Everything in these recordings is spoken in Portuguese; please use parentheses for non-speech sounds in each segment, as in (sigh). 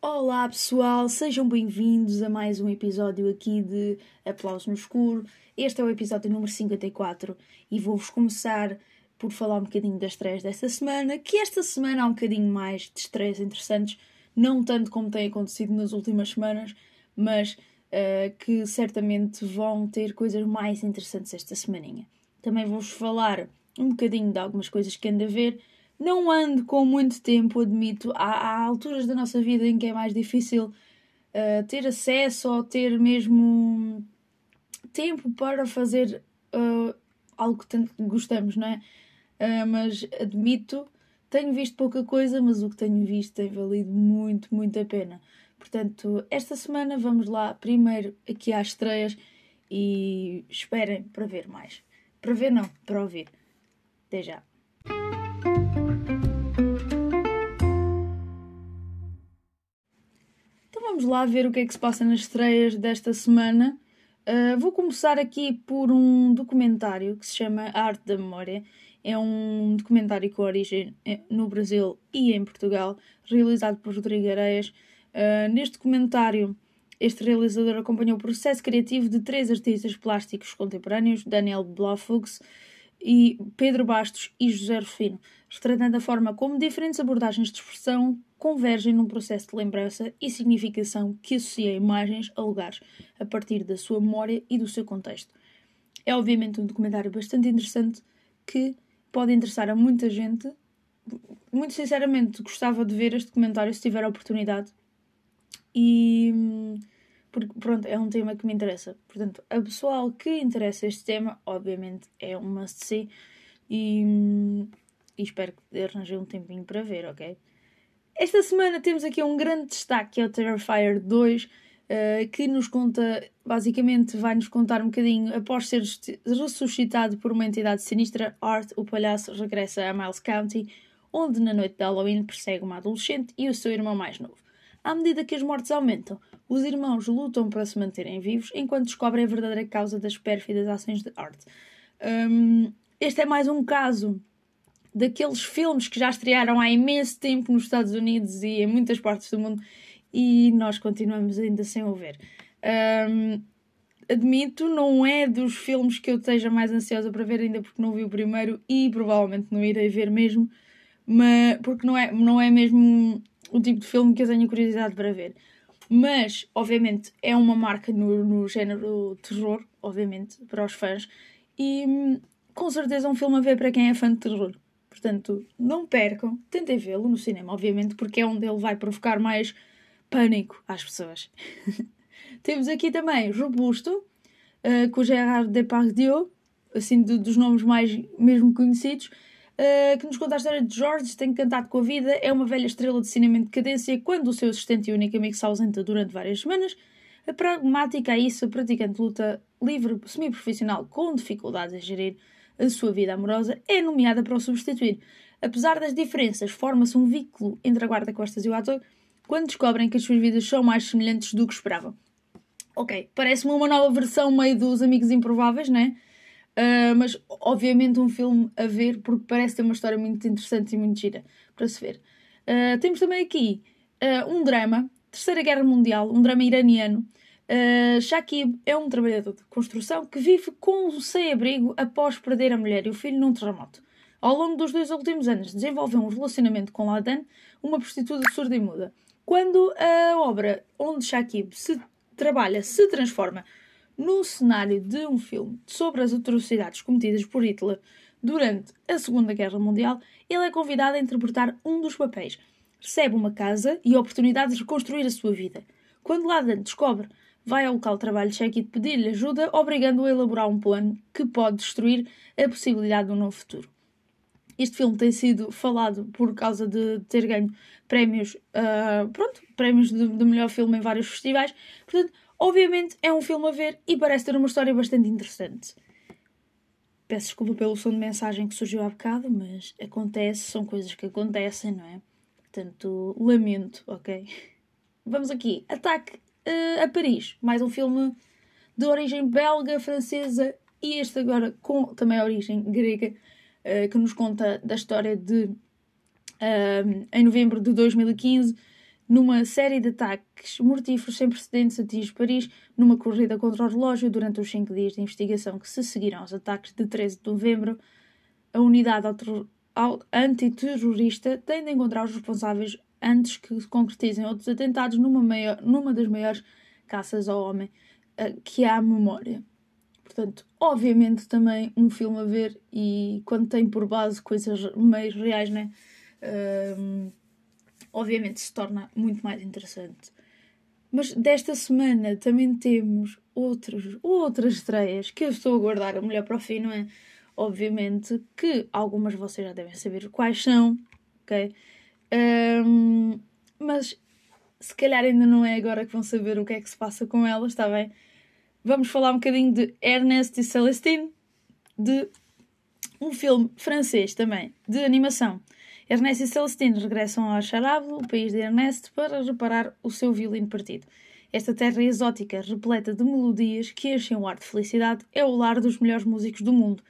Olá pessoal, sejam bem-vindos a mais um episódio aqui de Aplauso no Escuro. Este é o episódio número 54 e vou-vos começar por falar um bocadinho das estreias desta semana, que esta semana há um bocadinho mais de estreias interessantes, não tanto como tem acontecido nas últimas semanas, mas uh, que certamente vão ter coisas mais interessantes esta semaninha. Também vou-vos falar um bocadinho de algumas coisas que ando a ver, não ando com muito tempo, admito. Há, há alturas da nossa vida em que é mais difícil uh, ter acesso ou ter mesmo tempo para fazer uh, algo que tanto gostamos, não é? Uh, mas admito, tenho visto pouca coisa, mas o que tenho visto tem valido muito, muito a pena. Portanto, esta semana vamos lá primeiro aqui às estreias e esperem para ver mais. Para ver, não, para ouvir. Até já. vamos lá ver o que é que se passa nas estreias desta semana. Uh, vou começar aqui por um documentário que se chama A Arte da Memória. É um documentário com origem eh, no Brasil e em Portugal, realizado por Rodrigo Areias. Uh, neste documentário, este realizador acompanhou o processo criativo de três artistas plásticos contemporâneos, Daniel Blafugs, e Pedro Bastos e José Rufino, retratando a forma como diferentes abordagens de expressão convergem num processo de lembrança e significação que associa imagens a lugares a partir da sua memória e do seu contexto. É obviamente um documentário bastante interessante que pode interessar a muita gente. Muito sinceramente, gostava de ver este documentário se tiver a oportunidade. E porque pronto, é um tema que me interessa. Portanto, a pessoal que interessa este tema, obviamente, é um must see e, e espero que arranjei um tempinho para ver, ok? Esta semana temos aqui um grande destaque que é o Terrifier 2, eh, que nos conta, basicamente, vai-nos contar um bocadinho, após ser ressuscitado por uma entidade sinistra, Art, o palhaço, regressa a Miles County, onde na noite de Halloween persegue uma adolescente e o seu irmão mais novo. À medida que as mortes aumentam, os irmãos lutam para se manterem vivos enquanto descobrem a verdadeira causa das pérfidas ações de Art. Um, este é mais um caso daqueles filmes que já estrearam há imenso tempo nos Estados Unidos e em muitas partes do mundo e nós continuamos ainda sem o ver. Um, admito, não é dos filmes que eu esteja mais ansiosa para ver, ainda porque não vi o primeiro e provavelmente não irei ver mesmo, mas porque não é, não é mesmo o tipo de filme que eu tenho curiosidade para ver. Mas, obviamente, é uma marca no, no género terror, obviamente, para os fãs, e com certeza um filme a ver para quem é fã de terror. Portanto, não percam, tentem vê-lo no cinema, obviamente, porque é onde ele vai provocar mais pânico às pessoas. (laughs) Temos aqui também Robusto, uh, com o Gérard Depardieu, assim de, dos nomes mais mesmo conhecidos, uh, que nos conta a história de George, tem cantado com a vida, é uma velha estrela de cinema em decadência quando o seu assistente e único amigo se ausenta durante várias semanas. A pragmática é isso, a praticante luta livre, semi-profissional, com dificuldades a gerir a sua vida amorosa, é nomeada para o substituir. Apesar das diferenças, forma-se um vínculo entre a guarda-costas e o ator quando descobrem que as suas vidas são mais semelhantes do que esperavam. Ok, parece-me uma nova versão meio dos Amigos Improváveis, né? Uh, mas obviamente um filme a ver porque parece ter uma história muito interessante e muito gira para se ver. Uh, temos também aqui uh, um drama, Terceira Guerra Mundial, um drama iraniano. Uh, Shakib é um trabalhador de construção que vive com o sem-abrigo após perder a mulher e o filho num terremoto. Ao longo dos dois últimos anos, desenvolveu um relacionamento com Ladan, uma prostituta surda e muda. Quando a obra onde Shakib se trabalha se transforma num cenário de um filme sobre as atrocidades cometidas por Hitler durante a Segunda Guerra Mundial, ele é convidado a interpretar um dos papéis. Recebe uma casa e a oportunidade de reconstruir a sua vida. Quando Ladan descobre, vai ao local de trabalho de Cheque pedir-lhe ajuda, obrigando-o a elaborar um plano que pode destruir a possibilidade de um novo futuro. Este filme tem sido falado por causa de ter ganho prémios, uh, pronto, prémios de, de melhor filme em vários festivais. Portanto, Obviamente é um filme a ver e parece ter uma história bastante interessante. Peço desculpa pelo som de mensagem que surgiu há bocado, mas acontece, são coisas que acontecem, não é? Portanto, lamento, ok? Vamos aqui. Ataque uh, a Paris. Mais um filme de origem belga, francesa e este agora com também origem grega, uh, que nos conta da história de, uh, em novembro de 2015, numa série de ataques mortíferos sem precedentes atinge Paris, numa corrida contra o relógio durante os cinco dias de investigação que se seguiram aos ataques de 13 de novembro, a unidade antiterrorista tem de encontrar os responsáveis antes que se concretizem outros atentados numa, maior, numa das maiores caças ao homem uh, que há memória. Portanto, obviamente também um filme a ver e quando tem por base coisas meio reais, né? Uh, obviamente se torna muito mais interessante. Mas desta semana também temos outros, outras estreias que eu estou a guardar a mulher para o fim, não é? Obviamente que algumas vocês já devem saber quais são, ok? Um, mas se calhar ainda não é agora que vão saber o que é que se passa com elas, está bem? Vamos falar um bocadinho de Ernest e Celestine, de um filme francês também, de animação. Ernest e Celestine regressam a Charable, o país de Ernest, para reparar o seu violino partido. Esta terra exótica, repleta de melodias que enchem o ar de felicidade, é o lar dos melhores músicos do mundo.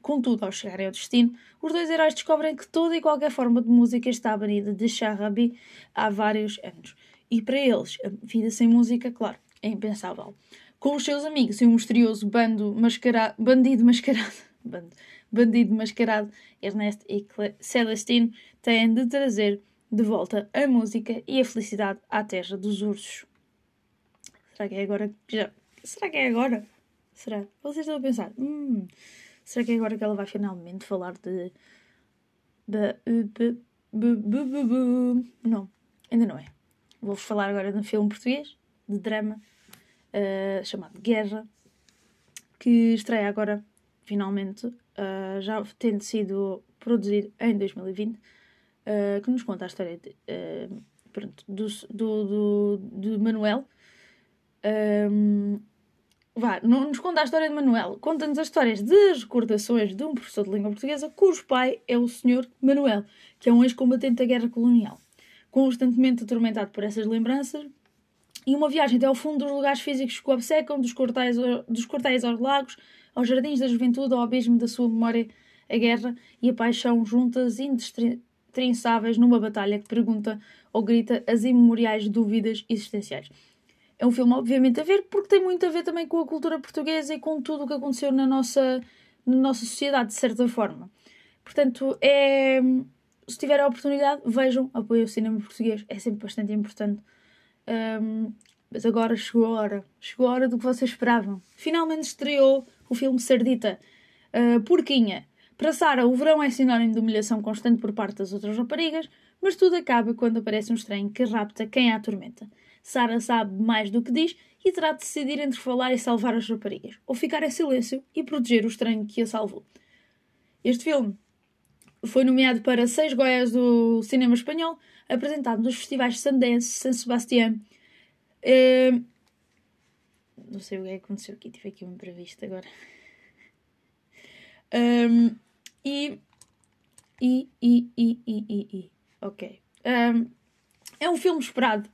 Contudo, ao chegarem ao destino, os dois heróis descobrem que toda e qualquer forma de música está banida de Charabi há vários anos. E para eles, a vida sem música, claro, é impensável. Com os seus amigos e um misterioso bando mascara... bandido mascarado, (laughs) bando... bandido mascarado, Ernest e Celestine têm de trazer de volta a música e a felicidade à terra dos ursos. Será que é agora? Já... Será que é agora? Será? Vocês estão a pensar? Hum, Será que é agora que ela vai finalmente falar de. de. Não, ainda não é. Vou-vos falar agora de um filme português, de drama, uh, chamado Guerra, que estreia agora, finalmente, uh, já tendo sido produzido em 2020, uh, eh, que nos conta a história de, pronto, do, do, do, Manuel. Um, Vá, não nos conta a história de Manuel, conta-nos as histórias das recordações de um professor de língua portuguesa cujo pai é o senhor Manuel, que é um ex-combatente da guerra colonial. Constantemente atormentado por essas lembranças, e uma viagem até ao fundo dos lugares físicos que o obcecam, dos cortais, dos cortais aos lagos, aos jardins da juventude, ao abismo da sua memória, a guerra e a paixão juntas indestrinçáveis numa batalha que pergunta ou grita as imemoriais dúvidas existenciais. É um filme, obviamente, a ver, porque tem muito a ver também com a cultura portuguesa e com tudo o que aconteceu na nossa, na nossa sociedade, de certa forma. Portanto, é. Se tiver a oportunidade, vejam, apoiem o cinema português, é sempre bastante importante. Um, mas agora chegou a hora. Chegou a hora do que vocês esperavam. Finalmente estreou o filme Sardita. Uh, Porquinha. Para Sara, o verão é sinónimo de humilhação constante por parte das outras raparigas, mas tudo acaba quando aparece um estranho que rapta quem a atormenta. Sara sabe mais do que diz e terá de decidir entre falar e salvar as raparigas, ou ficar em silêncio e proteger o estranho que a salvou. Este filme foi nomeado para seis Goiás do cinema espanhol, apresentado nos festivais Sundance, San Sebastián. Uh, não sei o que é que aconteceu aqui, tive aqui um imprevisto agora. Um, e, e, e, e, e, e, e, ok. Um, é um filme esperado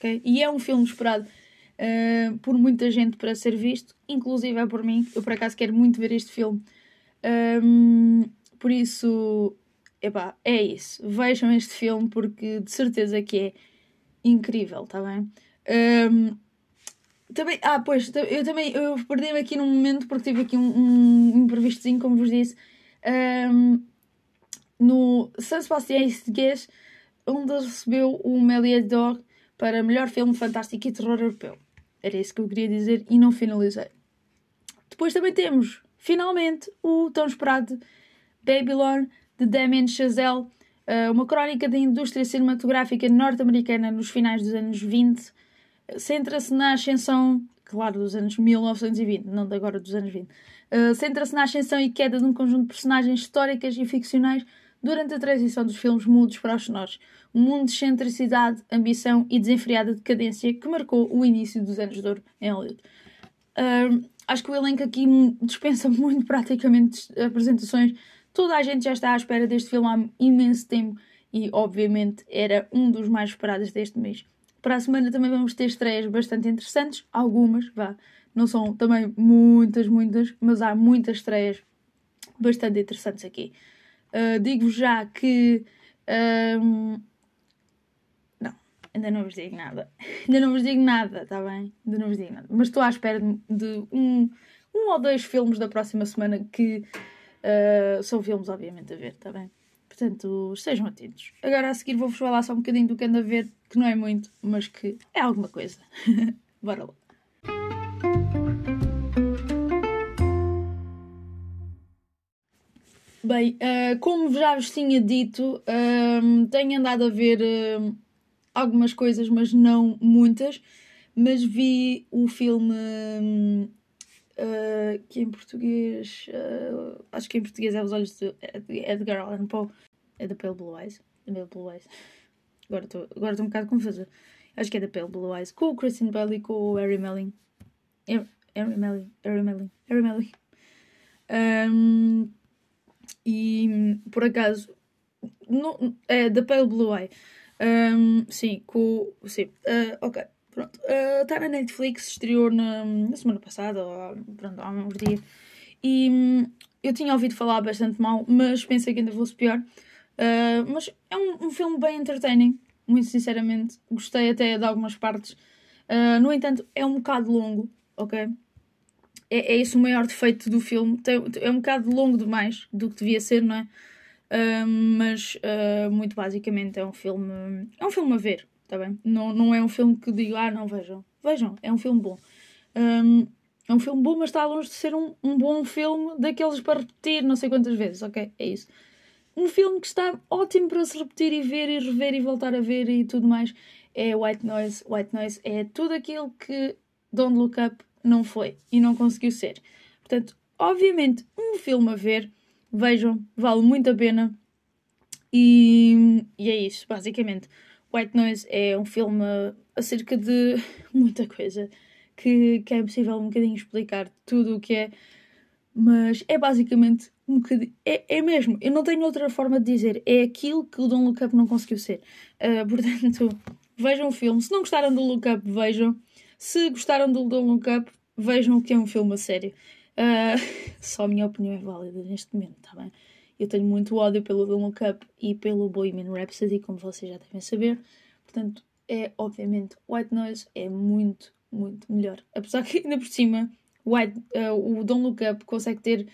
Okay? E é um filme esperado uh, por muita gente para ser visto, inclusive é por mim. Eu por acaso quero muito ver este filme. Um, por isso, epá, é isso. Vejam este filme porque de certeza que é incrível, tá bem? Um, também, ah, pois, eu também eu perdi-me aqui num momento porque tive aqui um, um imprevistozinho, como vos disse. Um, no San Sebastián Guest, onde recebeu o Melia Dog para melhor filme fantástico e terror europeu. Era isso que eu queria dizer e não finalizei. Depois também temos, finalmente, o tão esperado Babylon de Damien Chazelle, eh, uma crónica da indústria cinematográfica norte-americana nos finais dos anos 20. Centra-se na ascensão, claro, dos anos 1920, não de agora dos anos 20. Eh, centra-se na ascensão e queda de um conjunto de personagens históricas e ficcionais durante a transição dos filmes mudos para os sonoros, um mundo de excentricidade, ambição e desenfreada decadência que marcou o início dos anos de ouro em Hollywood. Uh, acho que o elenco aqui dispensa (laughs) muito praticamente apresentações. Toda a gente já está à espera deste filme há imenso tempo e obviamente era um dos mais esperados deste mês. Para a semana também vamos ter estreias bastante interessantes, algumas, vá, não são também muitas, muitas, mas há muitas estreias bastante interessantes aqui. Uh, Digo já que. Um, não, ainda não vos digo nada. (laughs) ainda não vos digo nada, está bem? Ainda não vos digo nada. Mas estou à espera de um, um ou dois filmes da próxima semana que uh, são filmes, obviamente, a ver, está bem? Portanto, estejam atentos. Agora a seguir vou-vos falar só um bocadinho do que ando a ver, que não é muito, mas que é alguma coisa. (laughs) Bora lá. Bem, uh, como já vos tinha dito, uh, tenho andado a ver algumas coisas, mas não muitas. Mas vi o filme que em português, acho que em português é Os Olhos de Edgar Allan Poe, é da Pale Blue Eyes. É da Blue Eyes. Agora estou agora um bocado confusa. Acho que é da Pale Blue Eyes. Com o Christian Bale e com o Harry Melling. Harry Melling. Harry Melling. Harry Melling. Um, e por acaso é da Pale Blue Eye. Um, sim, com. Sim, uh, ok. Pronto. Está uh, na Netflix, estreou na, na, semana passada, ou pronto, há uns dias. E um, eu tinha ouvido falar bastante mal, mas pensei que ainda fosse pior. Uh, mas é um, um, filme bem entertaining, muito sinceramente. Gostei até de algumas partes. Uh, no entanto, é um bocado longo, ok? é, é esse o maior defeito do filme. Tem, é um bocado longo demais do que devia ser, não é? Uh, mas muito basicamente é um filme. É um filme a ver, tá bem? Não, não é um filme que digo, ah, não vejam. Vejam, é um filme bom. Um, é um filme bom, mas está longe de ser um, um bom filme daqueles para repetir não sei quantas vezes, ok? É isso. Um filme que está ótimo para se repetir e ver e rever e voltar a ver e tudo mais é White Noise. White Noise é tudo aquilo que Don't Look Up não foi e não conseguiu ser. Portanto, obviamente, um filme a ver, vejam, vale muito a pena. E, e é isso, basicamente. White Noise é um filme acerca de (laughs) muita coisa que, que é impossível um bocadinho explicar tudo o que é, mas é basicamente um bocadinho. É, é mesmo, eu não tenho outra forma de dizer, é aquilo que o Don't Look Up não conseguiu ser. Uh, portanto, (laughs) vejam o filme. Se não gostaram do Look Up, vejam. Se gostaram do Don't Look Up, vejam o que é um filme a sério. Uh, (laughs) só a minha opinião é válida neste momento, tá bem? Eu tenho muito ódio pelo Don't Look Up e pelo Bohemian Rhapsody, como vocês já devem saber. Portanto, é obviamente White Noise é muito, muito melhor. Apesar que ainda por cima, White, uh, o Don't Look Up consegue ter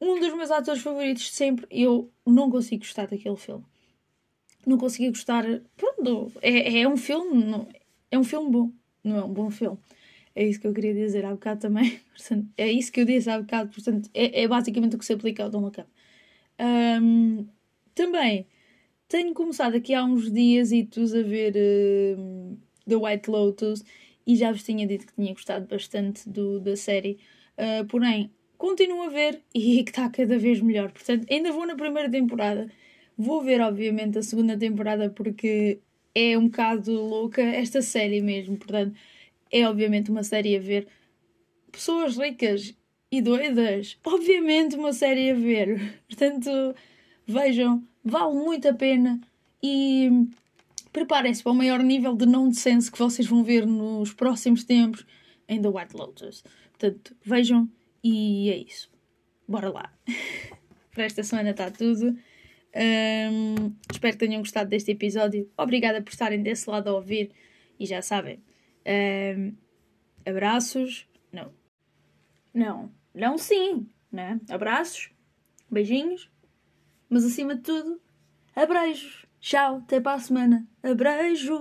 um dos meus atores favoritos de sempre. Eu não consigo gostar daquele filme. Não consegui gostar. Pronto, é, é um filme. Não, é um filme bom. Não é um bom filme. É isso que eu queria dizer há bocado também. (laughs) Portanto, é isso que eu disse há bocado. Portanto, é, é basicamente o que se aplica ao Don't Look Up. Um, também tenho começado aqui há uns dias e a ver The White Lotus e já vos tinha dito que tinha gostado bastante do, da série. Uh, porém, continuo a ver (laughs) e que está cada vez melhor. Portanto, ainda vou na primeira temporada. Vou ver, obviamente, a segunda temporada porque é um bocado louca esta série mesmo. Portanto, é obviamente uma série a ver. Pessoas ricas e doidas, obviamente uma série a ver. (laughs) Portanto, vejam, vale muito a pena e preparem-se para o maior nível de nonsense que vocês vão ver nos próximos tempos em The White Lotus. Portanto, vejam e é isso. Bora lá. (laughs) para esta semana está tudo. Um, espero que tenham gostado deste episódio. Obrigada por estarem desse lado a ouvir. E já sabem, um, abraços. Não. Não. Não, sim. Né? Abraços. Beijinhos. Mas acima de tudo, abreijos. Tchau. Até para a semana. Abreijos.